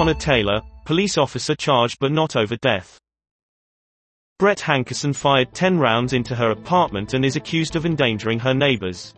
Breonna Taylor, police officer charged but not over death. Brett Hankison fired 10 rounds into her apartment and is accused of endangering her neighbors.